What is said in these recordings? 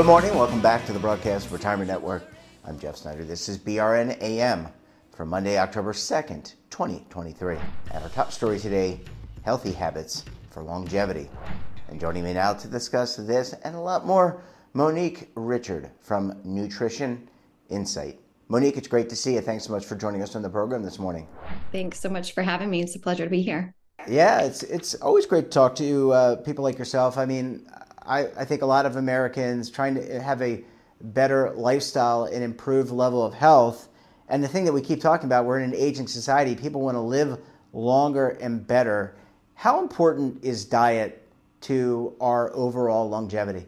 Good morning. Welcome back to the Broadcast of Retirement Network. I'm Jeff Snyder. This is BRN AM for Monday, October 2nd, 2023. And our top story today healthy habits for longevity. And joining me now to discuss this and a lot more, Monique Richard from Nutrition Insight. Monique, it's great to see you. Thanks so much for joining us on the program this morning. Thanks so much for having me. It's a pleasure to be here. Yeah, it's it's always great to talk to uh, people like yourself. I mean, I, I think a lot of Americans trying to have a better lifestyle and improved level of health. And the thing that we keep talking about, we're in an aging society. People want to live longer and better. How important is diet to our overall longevity?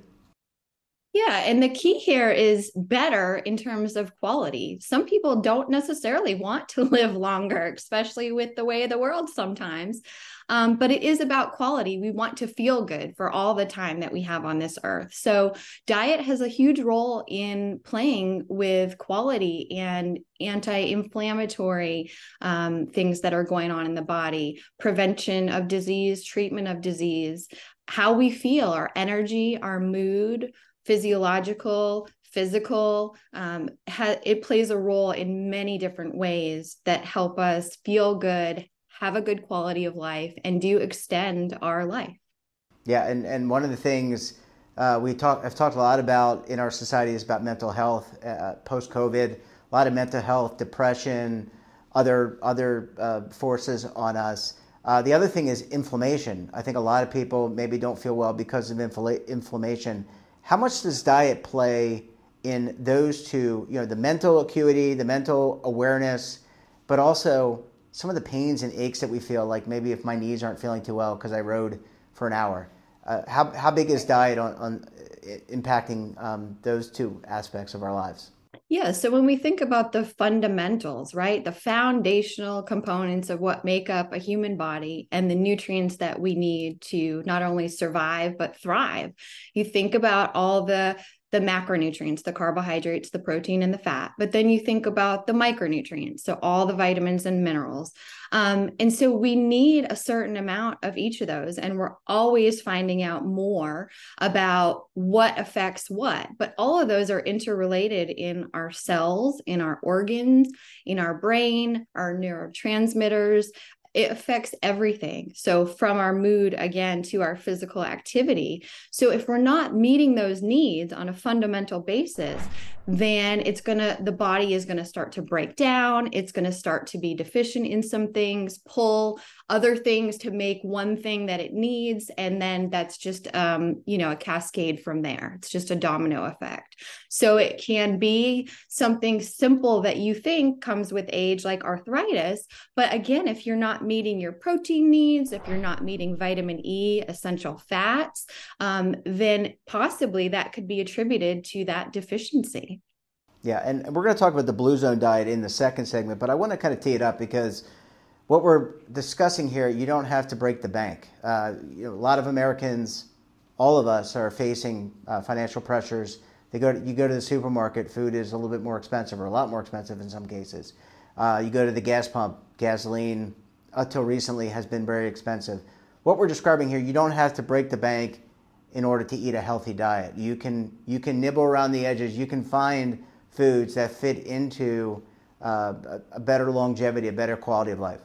Yeah, and the key here is better in terms of quality. Some people don't necessarily want to live longer, especially with the way of the world sometimes. Um, but it is about quality. We want to feel good for all the time that we have on this earth. So, diet has a huge role in playing with quality and anti inflammatory um, things that are going on in the body, prevention of disease, treatment of disease, how we feel, our energy, our mood physiological, physical. Um, ha- it plays a role in many different ways that help us feel good, have a good quality of life, and do extend our life. Yeah, and, and one of the things uh, we talk, I've talked a lot about in our society is about mental health uh, post COVID. A lot of mental health, depression, other other uh, forces on us. Uh, the other thing is inflammation. I think a lot of people maybe don't feel well because of infl- inflammation. How much does diet play in those two, you know, the mental acuity, the mental awareness, but also some of the pains and aches that we feel, like maybe if my knees aren't feeling too well because I rode for an hour. Uh, how, how big is diet on, on impacting um, those two aspects of our lives? Yeah. So when we think about the fundamentals, right, the foundational components of what make up a human body and the nutrients that we need to not only survive, but thrive, you think about all the the macronutrients, the carbohydrates, the protein, and the fat. But then you think about the micronutrients, so all the vitamins and minerals. Um, and so we need a certain amount of each of those. And we're always finding out more about what affects what. But all of those are interrelated in our cells, in our organs, in our brain, our neurotransmitters, it affects everything. So, from our mood again to our physical activity. So, if we're not meeting those needs on a fundamental basis, then it's to, the body is to start to break down. It's to start to be deficient in some things, pull other things to make one thing that it needs. And then that's just, um, you know, a cascade from there. It's just a domino effect. So it can be something simple that you think comes with age, like arthritis. But again, if you're not meeting your protein needs, if you're not meeting vitamin E, essential fats, um, then possibly that could be attributed to that deficiency. Yeah, and we're going to talk about the Blue Zone diet in the second segment, but I want to kind of tee it up because what we're discussing here, you don't have to break the bank. Uh, you know, a lot of Americans, all of us, are facing uh, financial pressures. They go, to, you go to the supermarket, food is a little bit more expensive, or a lot more expensive in some cases. Uh, you go to the gas pump, gasoline, until recently, has been very expensive. What we're describing here, you don't have to break the bank in order to eat a healthy diet. You can you can nibble around the edges. You can find foods that fit into uh, a better longevity, a better quality of life.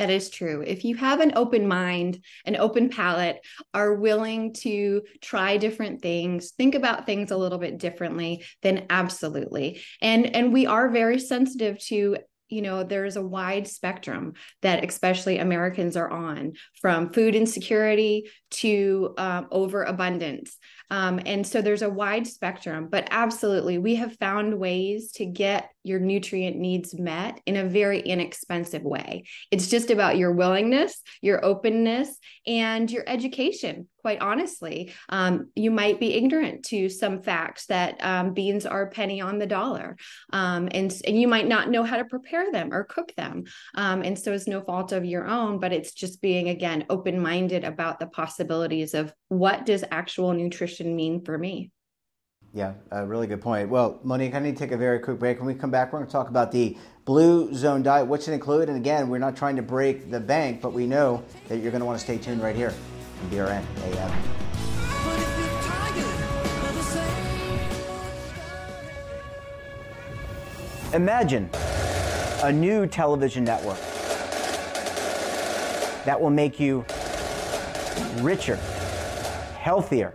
That is true. If you have an open mind, an open palate, are willing to try different things, think about things a little bit differently, then absolutely. And and we are very sensitive to you know there's a wide spectrum that especially americans are on from food insecurity to um, overabundance um, and so there's a wide spectrum, but absolutely, we have found ways to get your nutrient needs met in a very inexpensive way. It's just about your willingness, your openness, and your education. Quite honestly, um, you might be ignorant to some facts that um, beans are a penny on the dollar, um, and, and you might not know how to prepare them or cook them. Um, and so it's no fault of your own, but it's just being again open minded about the possibilities of what does actual nutrition mean for me. Yeah, a really good point. Well, Monique, I need to take a very quick break. When we come back, we're going to talk about the blue zone diet, what's it include? And again, we're not trying to break the bank, but we know that you're going to want to stay tuned right here on BRN AM. Imagine a new television network that will make you richer, healthier,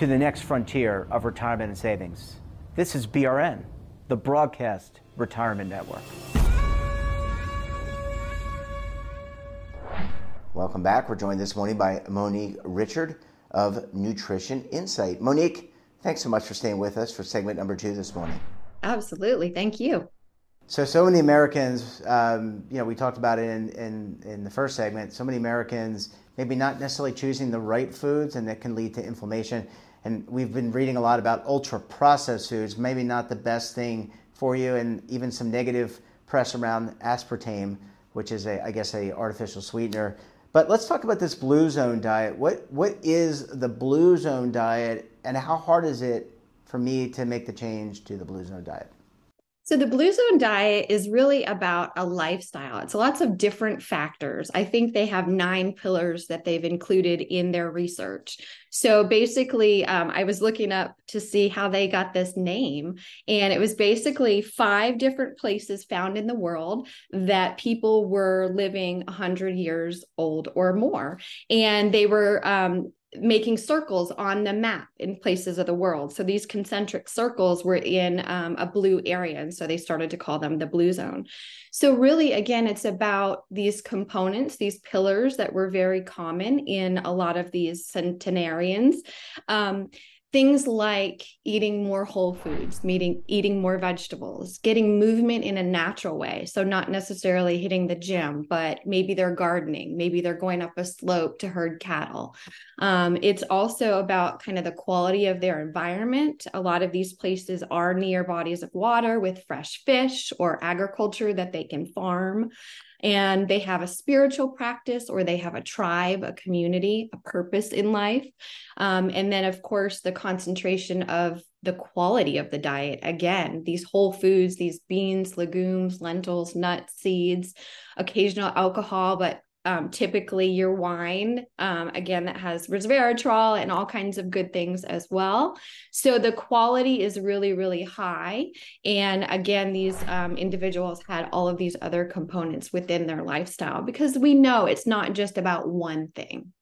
to the next frontier of retirement and savings. This is BRN, the Broadcast Retirement Network. Welcome back. We're joined this morning by Monique Richard of Nutrition Insight. Monique, thanks so much for staying with us for segment number two this morning. Absolutely. Thank you. So, so many Americans, um, you know, we talked about it in, in, in the first segment, so many Americans maybe not necessarily choosing the right foods, and that can lead to inflammation. And we've been reading a lot about ultra processed foods, maybe not the best thing for you, and even some negative press around aspartame, which is a, I guess, a artificial sweetener. But let's talk about this blue zone diet. What what is the blue zone diet, and how hard is it for me to make the change to the blue zone diet? So, the Blue Zone diet is really about a lifestyle. It's lots of different factors. I think they have nine pillars that they've included in their research. So, basically, um, I was looking up to see how they got this name, and it was basically five different places found in the world that people were living 100 years old or more. And they were um, making circles on the map in places of the world. So these concentric circles were in um, a blue area. And so they started to call them the blue zone. So, really, again, it's about these components, these pillars that were very common in a lot of these centenarians. Um, things like eating more whole foods meeting eating more vegetables getting movement in a natural way. So not necessarily hitting the gym but maybe they're gardening maybe they're going up a slope to herd cattle. Um, it's also about kind of the quality of their environment. A lot of these places are near bodies of water with fresh fish or agriculture that they can farm and they have a spiritual practice or they have a tribe, a community, a purpose in life. Um, and then, of course, the concentration of the quality of the diet. Again, these whole foods, these beans, legumes, lentils, nuts, seeds, occasional alcohol, but um, typically your wine, um, again, that has resveratrol and all kinds of good things as well. So the quality is really, really high. And again, these um, individuals had all of these other components within their lifestyle because we know it's not just about one thing.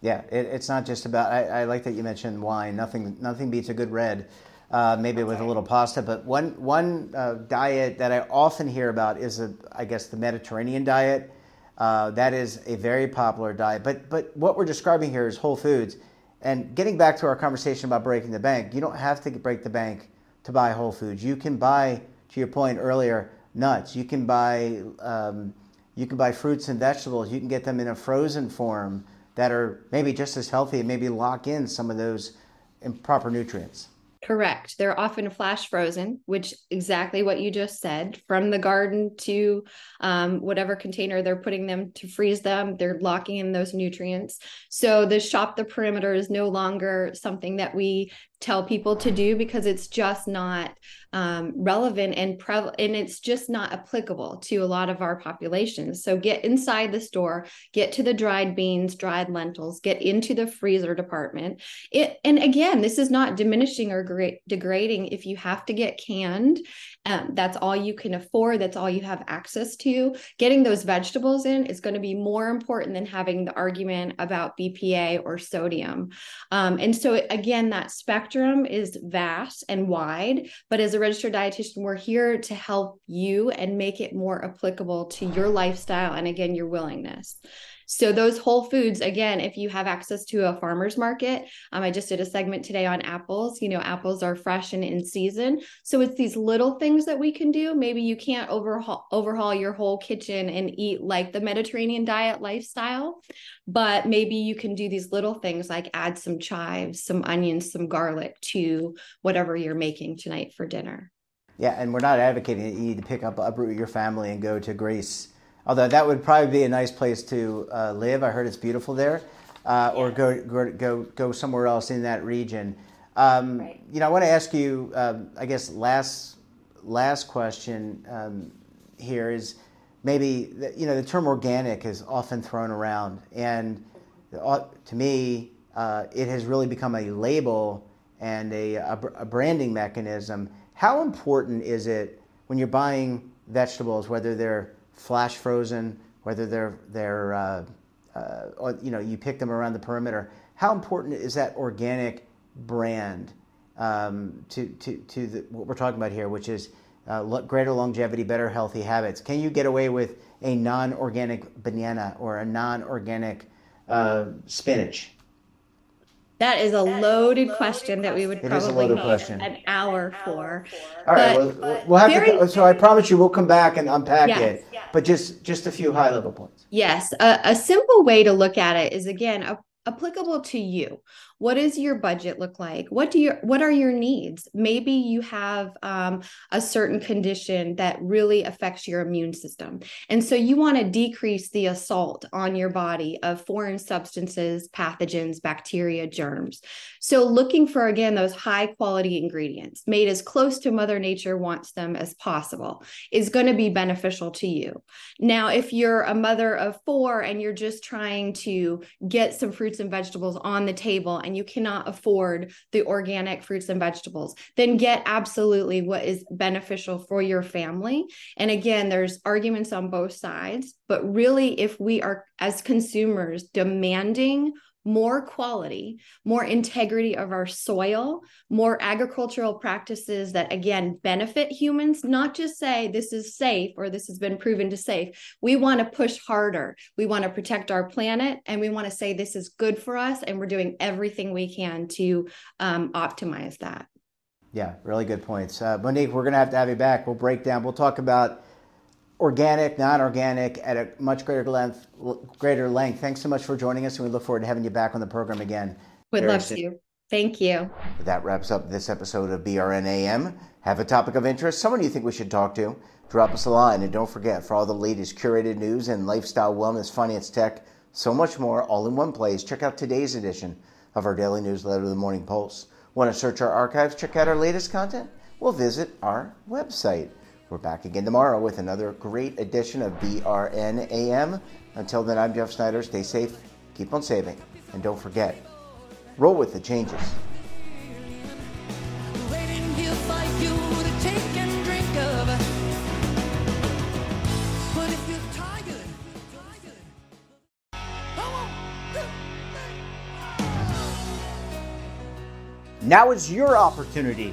Yeah, it, it's not just about. I, I, like that you mentioned wine. Nothing, nothing beats a good red. Uh, maybe with a little pasta, but one one uh, diet that I often hear about is a, I guess, the Mediterranean diet uh, that is a very popular diet. But but what we're describing here is whole foods. And getting back to our conversation about breaking the bank, you don't have to break the bank to buy whole foods. You can buy, to your point earlier, nuts. You can buy um, you can buy fruits and vegetables. You can get them in a frozen form that are maybe just as healthy and maybe lock in some of those improper nutrients. Correct. They're often flash frozen, which exactly what you just said. From the garden to um, whatever container they're putting them to freeze them, they're locking in those nutrients. So the shop the perimeter is no longer something that we tell people to do because it's just not um, relevant and prevalent and it's just not applicable to a lot of our populations so get inside the store get to the dried beans dried lentils get into the freezer department. It and again this is not diminishing or great, degrading. If you have to get canned um, that's all you can afford that's all you have access to. Getting those vegetables in is going to be more important than having the argument about bpa or sodium. Um, and so again that spectrum is vast and wide but as a registered dietitian, we're here to help you and make it more applicable to your lifestyle and again, your willingness. So those whole foods, again, if you have access to a farmer's market, um, I just did a segment today on apples. You know, apples are fresh and in season. So it's these little things that we can do. Maybe you can't overhaul overhaul your whole kitchen and eat like the Mediterranean diet lifestyle, but maybe you can do these little things like add some chives, some onions, some garlic to whatever you're making tonight for dinner. Yeah, and we're not advocating that you need to pick up uproot your family and go to Greece Although that would probably be a nice place to uh, live. I heard it's beautiful there, uh, or go, go go go somewhere else in that region. Um, right. You know, I want to ask you. Um, I guess last last question um, here is maybe you know the term organic is often thrown around, and to me, uh, it has really become a label and a, a, a branding mechanism. How important is it when you're buying vegetables, whether they're flash frozen, whether they're they're uh, uh, or, you know you pick them around the perimeter. How important is that organic brand um, to to to the, what we're talking about here, which is uh, greater longevity, better healthy habits? Can you get away with a non-organic banana or a non-organic uh, spinach? That is a loaded, loaded question, that we would probably need question. an hour for. All right, well, we'll have very, to. So I promise you, we'll come back and unpack yes, it. Yes. But just just a few high level points. Yes, a, a simple way to look at it is again a, applicable to you. What does your budget look like? What do your what are your needs? Maybe you have um, a certain condition that really affects your immune system. And so you want to decrease the assault on your body of foreign substances pathogens bacteria germs. So looking for again those high quality ingredients made as close to mother nature wants them as possible is going to be beneficial to you. Now if you're a mother of four and you're just trying to get some fruits and vegetables on the table and you cannot afford the organic fruits and vegetables, then get absolutely what is beneficial for your family. And again, there's arguments on both sides, but really, if we are as consumers demanding more quality, more integrity of our soil, more agricultural practices that again benefit humans, not just say this is safe or this has been proven to safe. We want to push harder. We want to protect our planet and we want to say this is good for us and we're doing everything we can to um, optimize that. Yeah, really good points. Uh, Monique, we're going to have to have you back. We'll break down, we'll talk about organic, non-organic at a much greater length. Greater length. Thanks so much for joining us, and we look forward to having you back on the program again. Would love to. Thank you. That wraps up this episode of BRNAM. Have a topic of interest, someone you think we should talk to? Drop us a line, and don't forget for all the latest curated news and lifestyle, wellness, finance, tech, so much more, all in one place. Check out today's edition of our daily newsletter, The Morning Pulse. Want to search our archives? Check out our latest content? Well, visit our website we're back again tomorrow with another great edition of BRNAM. Until then, I'm Jeff Snyder. Stay safe, keep on saving, and don't forget, roll with the changes. Now is your opportunity